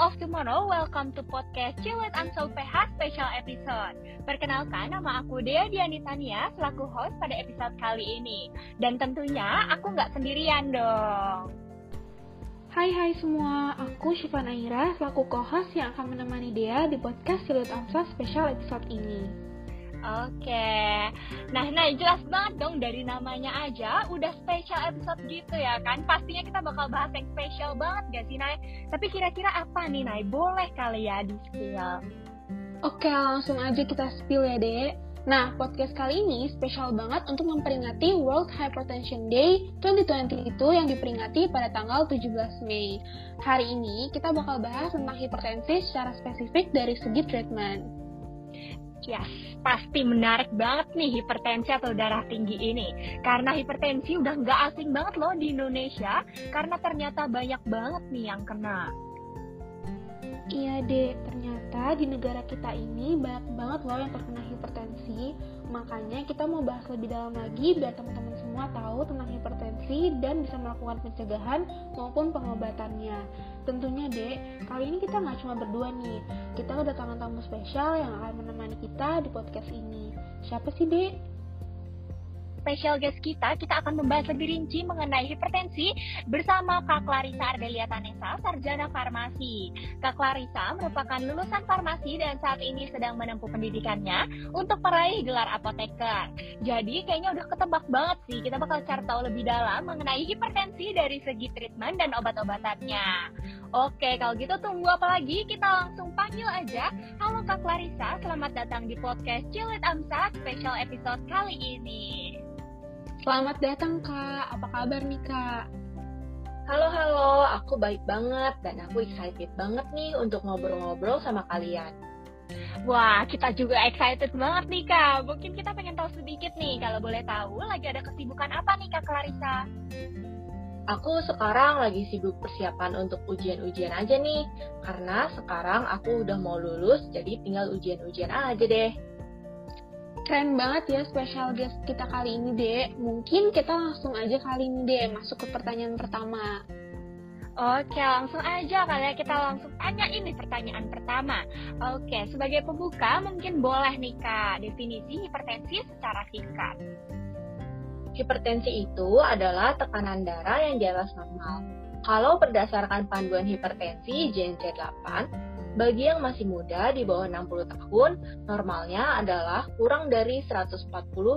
of tomorrow, welcome to podcast Cilet Ansel PH special episode. Perkenalkan, nama aku Dea Dianitania selaku host pada episode kali ini. Dan tentunya aku nggak sendirian dong. Hai hai semua, aku Syifa Naira selaku co-host yang akan menemani Dea di podcast Cilet Ansel special episode ini. Oke, nah nah jelas banget dong dari namanya aja udah spesial episode gitu ya kan Pastinya kita bakal bahas yang spesial banget gak sih Nay? Tapi kira-kira apa nih Nay? Boleh kali ya di spill? Oke langsung aja kita spill ya dek Nah, podcast kali ini spesial banget untuk memperingati World Hypertension Day 2020 itu yang diperingati pada tanggal 17 Mei. Hari ini kita bakal bahas tentang hipertensi secara spesifik dari segi treatment. Yes, pasti menarik banget nih hipertensi atau darah tinggi ini. Karena hipertensi udah nggak asing banget loh di Indonesia, karena ternyata banyak banget nih yang kena. Iya deh, ternyata di negara kita ini banyak banget loh yang terkena hipertensi. Makanya kita mau bahas lebih dalam lagi biar teman-teman semua tahu tentang hipertensi dan bisa melakukan pencegahan maupun pengobatannya. Tentunya dek, kali ini kita nggak cuma berdua nih. Kita udah tangan tamu spesial yang akan menemani kita di podcast ini. Siapa sih dek? Special guest kita, kita akan membahas lebih rinci mengenai hipertensi bersama Kak Clarissa Ardelia Tanesa, Sarjana Farmasi. Kak Clarissa merupakan lulusan farmasi dan saat ini sedang menempuh pendidikannya untuk meraih gelar apoteker. Jadi kayaknya udah ketebak banget sih, kita bakal cari tahu lebih dalam mengenai hipertensi dari segi treatment dan obat-obatannya. Oke, kalau gitu tunggu apa lagi? Kita langsung panggil aja. Halo Kak Clarissa, selamat datang di podcast Cilit Amsa special episode kali ini. Selamat datang Kak, apa kabar nih Kak? Halo halo, aku baik banget dan aku excited banget nih untuk ngobrol-ngobrol sama kalian. Wah, kita juga excited banget nih Kak. Mungkin kita pengen tahu sedikit nih, kalau boleh tahu lagi ada kesibukan apa nih Kak Clarissa? Aku sekarang lagi sibuk persiapan untuk ujian-ujian aja nih, karena sekarang aku udah mau lulus, jadi tinggal ujian-ujian aja deh. Keren banget ya special guest kita kali ini, Dek. Mungkin kita langsung aja kali ini, Dek, masuk ke pertanyaan pertama. Oke, langsung aja kali ya kita langsung tanya ini pertanyaan pertama. Oke, sebagai pembuka mungkin boleh nih Kak, definisi hipertensi secara singkat. Hipertensi itu adalah tekanan darah yang di atas normal. Kalau berdasarkan panduan hipertensi JNC 8, bagi yang masih muda di bawah 60 tahun, normalnya adalah kurang dari 140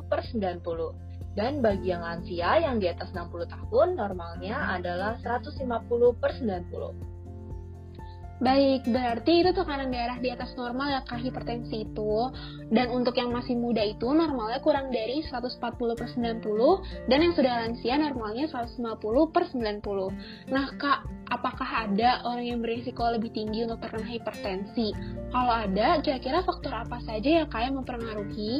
per 90. Dan bagi yang lansia yang di atas 60 tahun, normalnya adalah 150 per 90. Baik, berarti itu tekanan darah di atas normal ya kak hipertensi itu. Dan untuk yang masih muda itu normalnya kurang dari 140 per 90 dan yang sudah lansia normalnya 150 per 90. Nah kak, apakah ada orang yang berisiko lebih tinggi untuk terkena hipertensi? Kalau ada, kira-kira faktor apa saja ya yang mempengaruhi?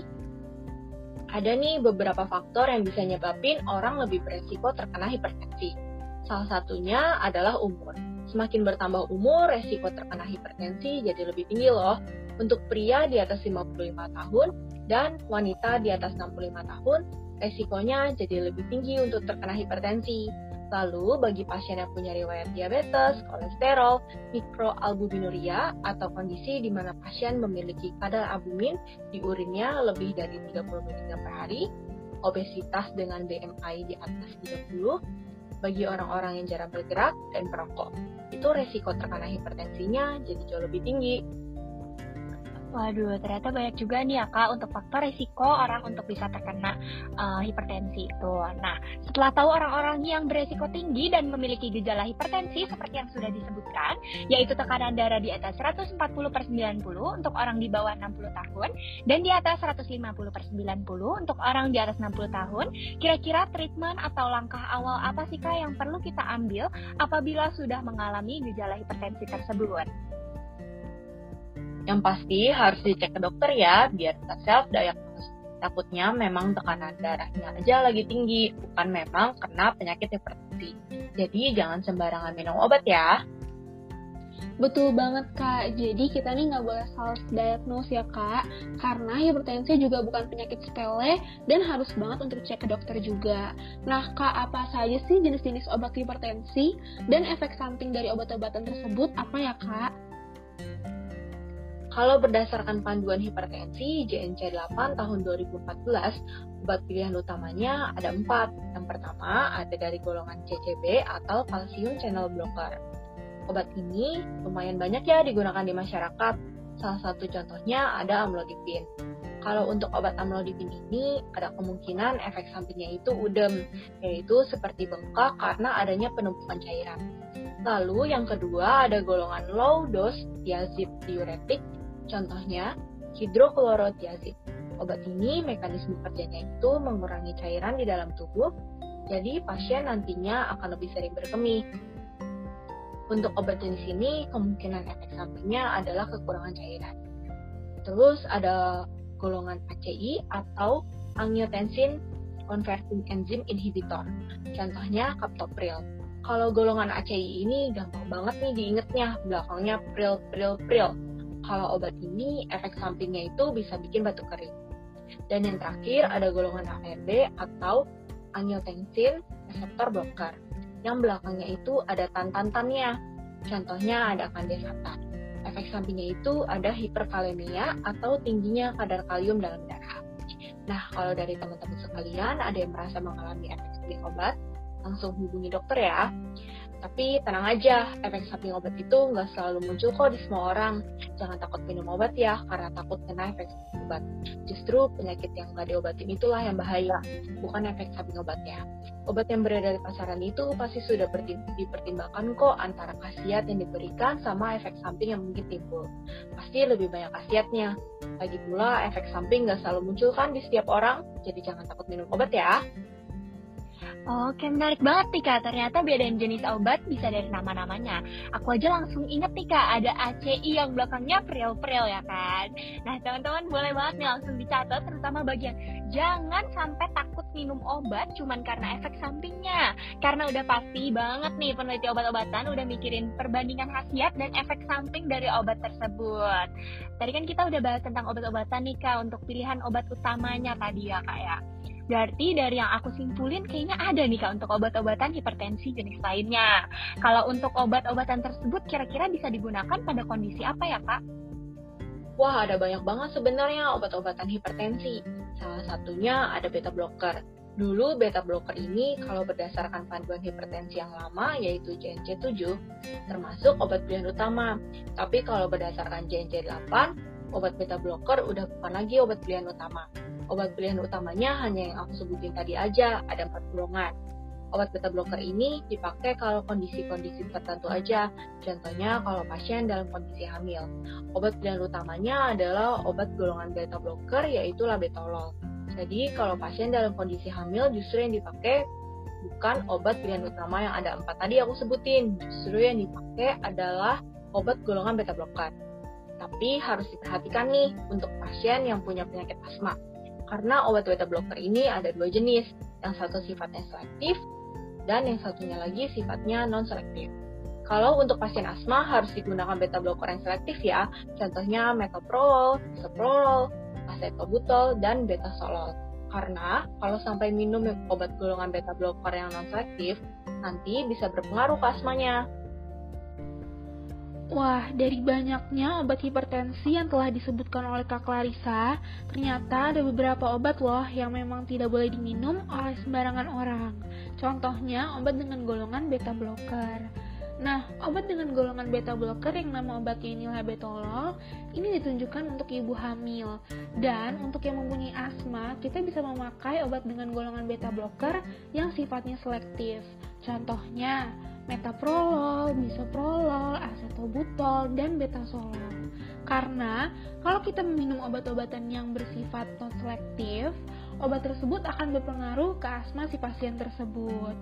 Ada nih beberapa faktor yang bisa nyebabin orang lebih berisiko terkena hipertensi. Salah satunya adalah umur. Semakin bertambah umur, resiko terkena hipertensi jadi lebih tinggi loh. Untuk pria di atas 55 tahun dan wanita di atas 65 tahun, resikonya jadi lebih tinggi untuk terkena hipertensi. Lalu, bagi pasien yang punya riwayat diabetes, kolesterol, mikroalbuminuria, atau kondisi di mana pasien memiliki kadar albumin di urinnya lebih dari 30 mg per hari, obesitas dengan BMI di atas 30, bagi orang-orang yang jarang bergerak dan perokok. Itu resiko terkena hipertensinya jadi jauh lebih tinggi. Waduh, ternyata banyak juga nih ya kak untuk faktor risiko orang untuk bisa terkena uh, hipertensi itu. Nah, setelah tahu orang-orang yang beresiko tinggi dan memiliki gejala hipertensi seperti yang sudah disebutkan, yaitu tekanan darah di atas 140 per 90 untuk orang di bawah 60 tahun, dan di atas 150 per 90 untuk orang di atas 60 tahun, kira-kira treatment atau langkah awal apa sih kak yang perlu kita ambil apabila sudah mengalami gejala hipertensi tersebut? Yang pasti harus dicek ke dokter ya, biar kita self diagnose. Takutnya memang tekanan darahnya aja lagi tinggi, bukan memang kena penyakit hipertensi. Jadi jangan sembarangan minum obat ya. Betul banget kak, jadi kita nih nggak boleh salah diagnose ya kak, karena hipertensi juga bukan penyakit sepele dan harus banget untuk cek ke dokter juga. Nah kak, apa saja sih jenis-jenis obat hipertensi dan efek samping dari obat-obatan tersebut apa ya kak? Kalau berdasarkan panduan hipertensi JNC 8 tahun 2014, obat pilihan utamanya ada empat. Yang pertama ada dari golongan CCB atau calcium channel blocker. Obat ini lumayan banyak ya digunakan di masyarakat. Salah satu contohnya ada amlodipin. Kalau untuk obat amlodipin ini ada kemungkinan efek sampingnya itu udem, yaitu seperti bengkak karena adanya penumpukan cairan. Lalu yang kedua ada golongan low dose diazid diuretik Contohnya, hidroklorotiazid. Obat ini mekanisme kerjanya itu mengurangi cairan di dalam tubuh, jadi pasien nantinya akan lebih sering berkemih. Untuk obat jenis ini, kemungkinan efek sampingnya adalah kekurangan cairan. Terus ada golongan ACI atau angiotensin converting enzyme inhibitor. Contohnya captopril. Kalau golongan ACI ini gampang banget nih diingetnya, belakangnya pril pril pril kalau obat ini efek sampingnya itu bisa bikin batuk kering. Dan yang terakhir ada golongan ARB atau angiotensin reseptor blocker. Yang belakangnya itu ada tantantannya. Contohnya ada kandesatan. Efek sampingnya itu ada hiperkalemia atau tingginya kadar kalium dalam darah. Nah, kalau dari teman-teman sekalian ada yang merasa mengalami efek samping obat, langsung hubungi dokter ya. Tapi tenang aja, efek samping obat itu nggak selalu muncul kok di semua orang. Jangan takut minum obat ya, karena takut kena efek samping obat. Justru penyakit yang nggak diobatin itulah yang bahaya, bukan efek samping obatnya. Obat yang beredar di pasaran itu pasti sudah dipertimbangkan kok antara khasiat yang diberikan sama efek samping yang mungkin timbul. Pasti lebih banyak khasiatnya. Lagi pula, efek samping nggak selalu muncul kan di setiap orang, jadi jangan takut minum obat ya. Oke, menarik banget nih Kak. Ternyata bedain jenis obat bisa dari nama-namanya. Aku aja langsung inget nih Kak, ada ACI yang belakangnya pril-pril ya kan. Nah, teman-teman boleh banget nih langsung dicatat, terutama bagian jangan sampai takut minum obat cuman karena efek sampingnya. Karena udah pasti banget nih peneliti obat-obatan udah mikirin perbandingan khasiat dan efek samping dari obat tersebut. Tadi kan kita udah bahas tentang obat-obatan nih Kak, untuk pilihan obat utamanya tadi ya Kak ya. Berarti dari yang aku simpulin kayaknya ada nih Kak untuk obat-obatan hipertensi jenis lainnya. Kalau untuk obat-obatan tersebut kira-kira bisa digunakan pada kondisi apa ya Kak? Wah, ada banyak banget sebenarnya obat-obatan hipertensi. Salah satunya ada beta blocker. Dulu beta blocker ini kalau berdasarkan panduan hipertensi yang lama yaitu JNC 7 termasuk obat pilihan utama. Tapi kalau berdasarkan JNC 8, obat beta blocker udah bukan lagi obat pilihan utama Obat pilihan utamanya hanya yang aku sebutin tadi aja, ada empat golongan. Obat beta blocker ini dipakai kalau kondisi-kondisi tertentu aja, contohnya kalau pasien dalam kondisi hamil. Obat pilihan utamanya adalah obat golongan beta blocker yaitu labetolol. Jadi kalau pasien dalam kondisi hamil justru yang dipakai bukan obat pilihan utama yang ada empat tadi aku sebutin, justru yang dipakai adalah obat golongan beta blocker. Tapi harus diperhatikan nih untuk pasien yang punya penyakit asma karena obat beta blocker ini ada dua jenis, yang satu sifatnya selektif dan yang satunya lagi sifatnya non-selektif. Kalau untuk pasien asma harus digunakan beta blocker yang selektif ya, contohnya metoprolol, bisoprolol, acetobutol, dan betasolol. Karena kalau sampai minum obat golongan beta blocker yang non-selektif, nanti bisa berpengaruh ke asmanya. Wah, dari banyaknya obat hipertensi yang telah disebutkan oleh Kak Clarissa, ternyata ada beberapa obat loh yang memang tidak boleh diminum oleh sembarangan orang. Contohnya, obat dengan golongan beta blocker. Nah, obat dengan golongan beta blocker yang nama obatnya ini labetolol, ini ditunjukkan untuk ibu hamil. Dan untuk yang mempunyai asma, kita bisa memakai obat dengan golongan beta blocker yang sifatnya selektif. Contohnya, metaprolol, bisoprolol, acetobutol, dan betasolol. Karena kalau kita meminum obat-obatan yang bersifat non-selektif, obat tersebut akan berpengaruh ke asma si pasien tersebut.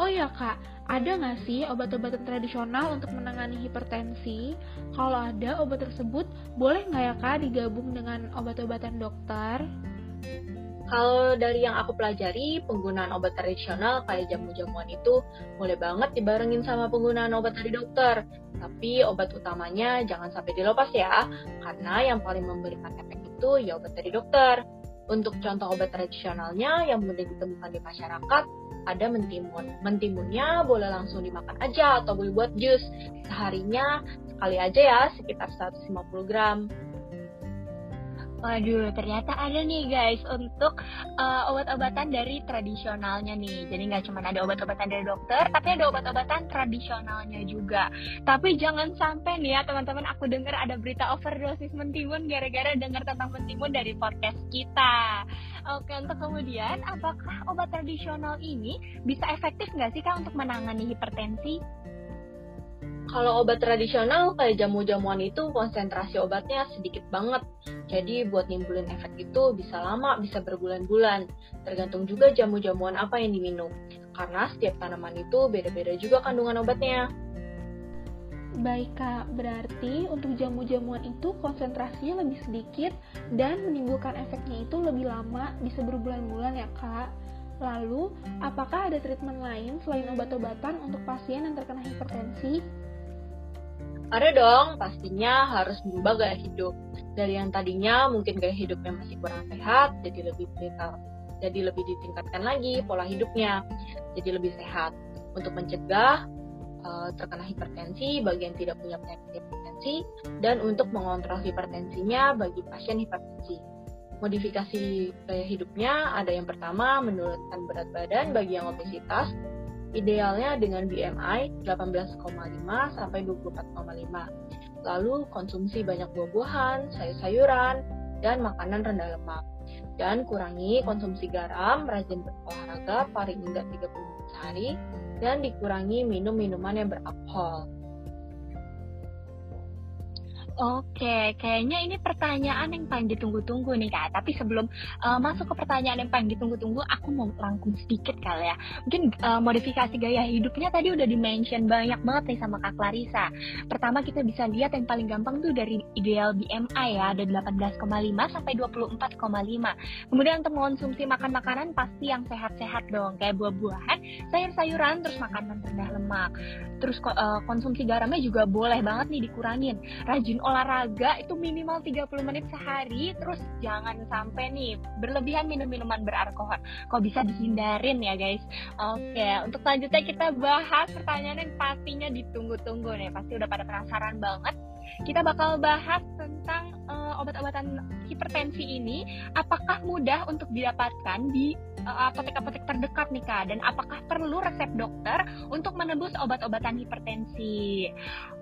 Oh ya kak, ada nggak sih obat-obatan tradisional untuk menangani hipertensi? Kalau ada obat tersebut, boleh nggak ya kak digabung dengan obat-obatan dokter? Kalau dari yang aku pelajari, penggunaan obat tradisional kayak jamu-jamuan itu boleh banget dibarengin sama penggunaan obat dari dokter. Tapi obat utamanya jangan sampai dilepas ya, karena yang paling memberikan efek itu ya obat dari dokter. Untuk contoh obat tradisionalnya yang mudah ditemukan di masyarakat, ada mentimun. Mentimunnya boleh langsung dimakan aja atau boleh buat jus. Seharinya sekali aja ya, sekitar 150 gram. Waduh, ternyata ada nih guys untuk uh, obat-obatan dari tradisionalnya nih. Jadi nggak cuma ada obat-obatan dari dokter, tapi ada obat-obatan tradisionalnya juga. Tapi jangan sampai nih ya teman-teman, aku dengar ada berita overdosis mentimun gara-gara dengar tentang mentimun dari podcast kita. Oke, untuk kemudian, apakah obat tradisional ini bisa efektif nggak sih kak untuk menangani hipertensi? Kalau obat tradisional kayak jamu-jamuan itu konsentrasi obatnya sedikit banget. Jadi buat nimbulin efek itu bisa lama, bisa berbulan-bulan. Tergantung juga jamu-jamuan apa yang diminum. Karena setiap tanaman itu beda-beda juga kandungan obatnya. Baik kak, berarti untuk jamu-jamuan itu konsentrasinya lebih sedikit dan menimbulkan efeknya itu lebih lama, bisa berbulan-bulan ya kak. Lalu, apakah ada treatment lain selain obat-obatan untuk pasien yang terkena hipertensi? Ada dong, pastinya harus berubah gaya hidup. Dari yang tadinya mungkin gaya hidupnya masih kurang sehat, jadi lebih vital. Jadi lebih ditingkatkan lagi pola hidupnya, jadi lebih sehat. Untuk mencegah uh, terkena hipertensi bagi yang tidak punya penyakit hipertensi, dan untuk mengontrol hipertensinya bagi pasien hipertensi. Modifikasi gaya hidupnya ada yang pertama menurunkan berat badan bagi yang obesitas, Idealnya dengan BMI 18,5 sampai 24,5. Lalu konsumsi banyak buah-buahan, sayur-sayuran, dan makanan rendah lemak. Dan kurangi konsumsi garam, rajin berolahraga paling enggak 30 menit sehari, dan dikurangi minum minuman yang beralkohol. Oke, kayaknya ini pertanyaan yang paling ditunggu-tunggu nih kak. Tapi sebelum uh, masuk ke pertanyaan yang paling ditunggu-tunggu, aku mau rangkum sedikit kali ya. Mungkin uh, modifikasi gaya hidupnya tadi udah dimention banyak banget nih sama kak Clarissa. Pertama kita bisa lihat yang paling gampang tuh dari ideal BMI ya, ada 18,5 sampai 24,5. Kemudian untuk mengonsumsi makan makanan pasti yang sehat-sehat dong, kayak buah-buahan, sayur-sayuran, terus makanan rendah lemak. Terus uh, konsumsi garamnya juga boleh banget nih dikurangin. Rajin olahraga itu minimal 30 menit sehari terus jangan sampai nih berlebihan minum minuman beralkohol. Kok bisa dihindarin ya guys? Oke untuk selanjutnya kita bahas pertanyaan yang pastinya ditunggu-tunggu nih. Pasti udah pada penasaran banget kita bakal bahas tentang uh, obat-obatan hipertensi ini. Apakah mudah untuk didapatkan di eh, apotek-apotek uh, terdekat nih kak? Dan apakah perlu resep dokter untuk menebus obat-obatan hipertensi?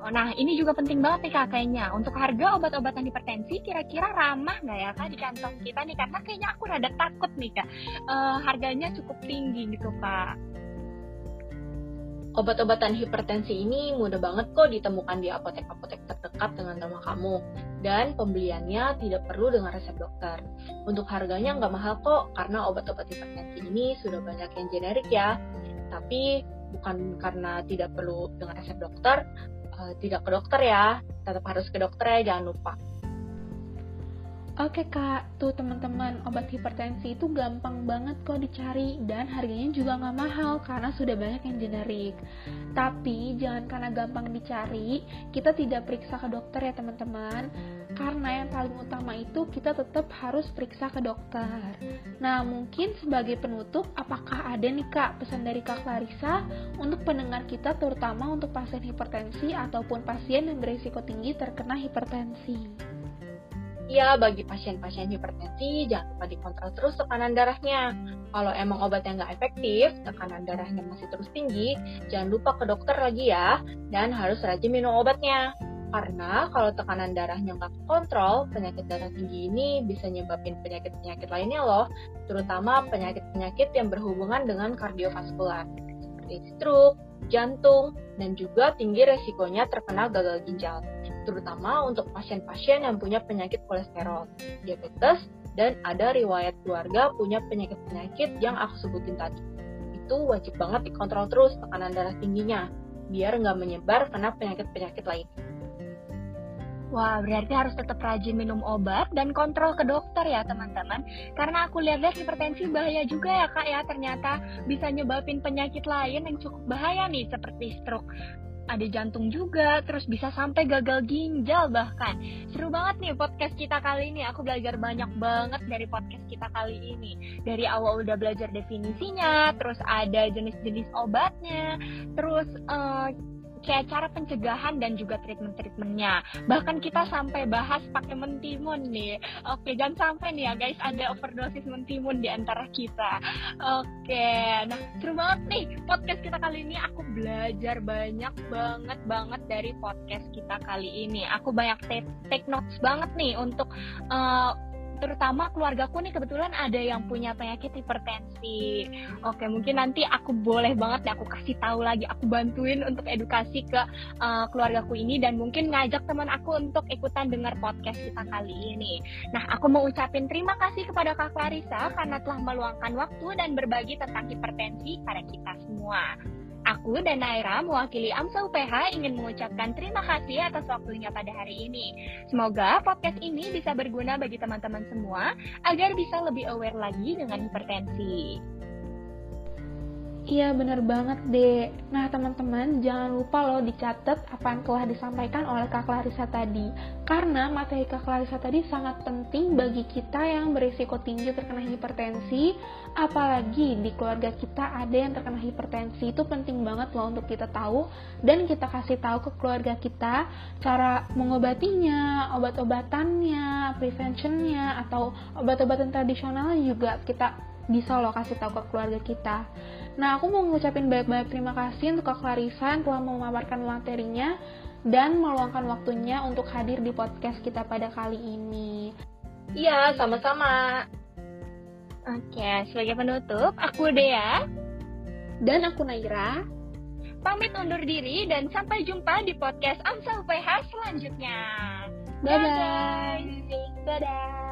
Oh, nah ini juga penting banget nih kak kayaknya. Untuk harga obat-obatan hipertensi kira-kira ramah nggak ya kak di kantong kita nih? Karena kayaknya aku rada takut nih kak. Uh, harganya cukup tinggi gitu kak Obat-obatan hipertensi ini mudah banget kok ditemukan di apotek-apotek terdekat dengan rumah kamu. Dan pembeliannya tidak perlu dengan resep dokter. Untuk harganya nggak mahal kok, karena obat-obat hipertensi ini sudah banyak yang generik ya. Tapi bukan karena tidak perlu dengan resep dokter, uh, tidak ke dokter ya. Tetap harus ke dokter ya, jangan lupa. Oke kak, tuh teman-teman obat hipertensi itu gampang banget kok dicari dan harganya juga nggak mahal karena sudah banyak yang generik. Tapi jangan karena gampang dicari, kita tidak periksa ke dokter ya teman-teman. Karena yang paling utama itu kita tetap harus periksa ke dokter. Nah mungkin sebagai penutup, apakah ada nih kak pesan dari kak Clarissa untuk pendengar kita terutama untuk pasien hipertensi ataupun pasien yang berisiko tinggi terkena hipertensi? Ya, bagi pasien-pasien hipertensi, jangan lupa dikontrol terus tekanan darahnya. Kalau emang obatnya nggak efektif, tekanan darahnya masih terus tinggi, jangan lupa ke dokter lagi ya, dan harus rajin minum obatnya. Karena kalau tekanan darahnya nggak kontrol, penyakit darah tinggi ini bisa nyebabin penyakit-penyakit lainnya loh, terutama penyakit-penyakit yang berhubungan dengan kardiovaskular, seperti stroke, jantung, dan juga tinggi resikonya terkena gagal ginjal terutama untuk pasien-pasien yang punya penyakit kolesterol, diabetes, dan ada riwayat keluarga punya penyakit-penyakit yang aku sebutin tadi. Itu wajib banget dikontrol terus tekanan darah tingginya, biar nggak menyebar kena penyakit-penyakit lain. Wah, berarti harus tetap rajin minum obat dan kontrol ke dokter ya teman-teman. Karena aku lihat-lihat hipertensi bahaya juga ya kak ya. Ternyata bisa nyebabin penyakit lain yang cukup bahaya nih seperti stroke ada jantung juga, terus bisa sampai gagal ginjal bahkan. Seru banget nih podcast kita kali ini. Aku belajar banyak banget dari podcast kita kali ini. Dari awal udah belajar definisinya, terus ada jenis-jenis obatnya, terus uh, kayak cara pencegahan dan juga treatment-treatmentnya. Bahkan kita sampai bahas pakai mentimun nih. Oke, jangan sampai nih ya guys ada overdosis mentimun di antara kita. Oke, nah seru banget nih podcast kita kali ini. Aku belajar banyak banget banget dari podcast kita kali ini. Aku banyak take, take notes banget nih untuk uh, terutama keluargaku nih kebetulan ada yang punya penyakit hipertensi. Oke, mungkin nanti aku boleh banget nih aku kasih tahu lagi, aku bantuin untuk edukasi ke uh, keluargaku ini dan mungkin ngajak teman aku untuk ikutan dengar podcast kita kali ini. Nah, aku mau ucapin terima kasih kepada Kak Clarissa karena telah meluangkan waktu dan berbagi tentang hipertensi pada kita semua. Aku dan Naira mewakili AMSA UPH ingin mengucapkan terima kasih atas waktunya pada hari ini. Semoga podcast ini bisa berguna bagi teman-teman semua agar bisa lebih aware lagi dengan hipertensi. Iya bener banget deh. Nah teman-teman jangan lupa loh dicatat apa yang telah disampaikan oleh Kak Clarissa tadi. Karena materi Kak Clarissa tadi sangat penting bagi kita yang berisiko tinggi terkena hipertensi. Apalagi di keluarga kita ada yang terkena hipertensi. Itu penting banget loh untuk kita tahu. Dan kita kasih tahu ke keluarga kita cara mengobatinya, obat-obatannya, preventionnya, atau obat-obatan tradisional juga kita bisa loh kasih tahu ke keluarga kita. Nah, aku mau ngucapin banyak-banyak terima kasih untuk Kak Clarissa yang telah memaparkan materinya dan meluangkan waktunya untuk hadir di podcast kita pada kali ini. Iya, sama-sama. Oke, sebagai penutup, aku Dea. Dan aku Naira. Pamit undur diri dan sampai jumpa di podcast AMSA UPH selanjutnya. Bye-bye. Dadah.